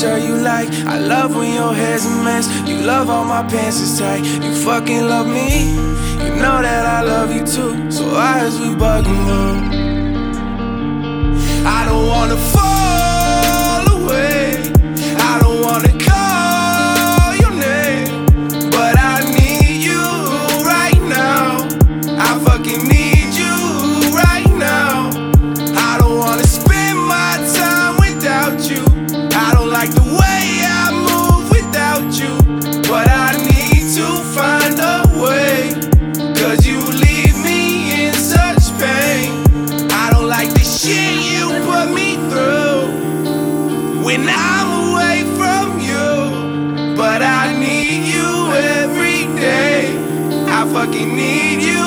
sure you like. I love when your hair's a mess. You love all my pants is tight. You fucking love me. You know that I love you too. So why is we bugging more? I don't wanna fall when I'm away from you. But I need you every day. I fucking need you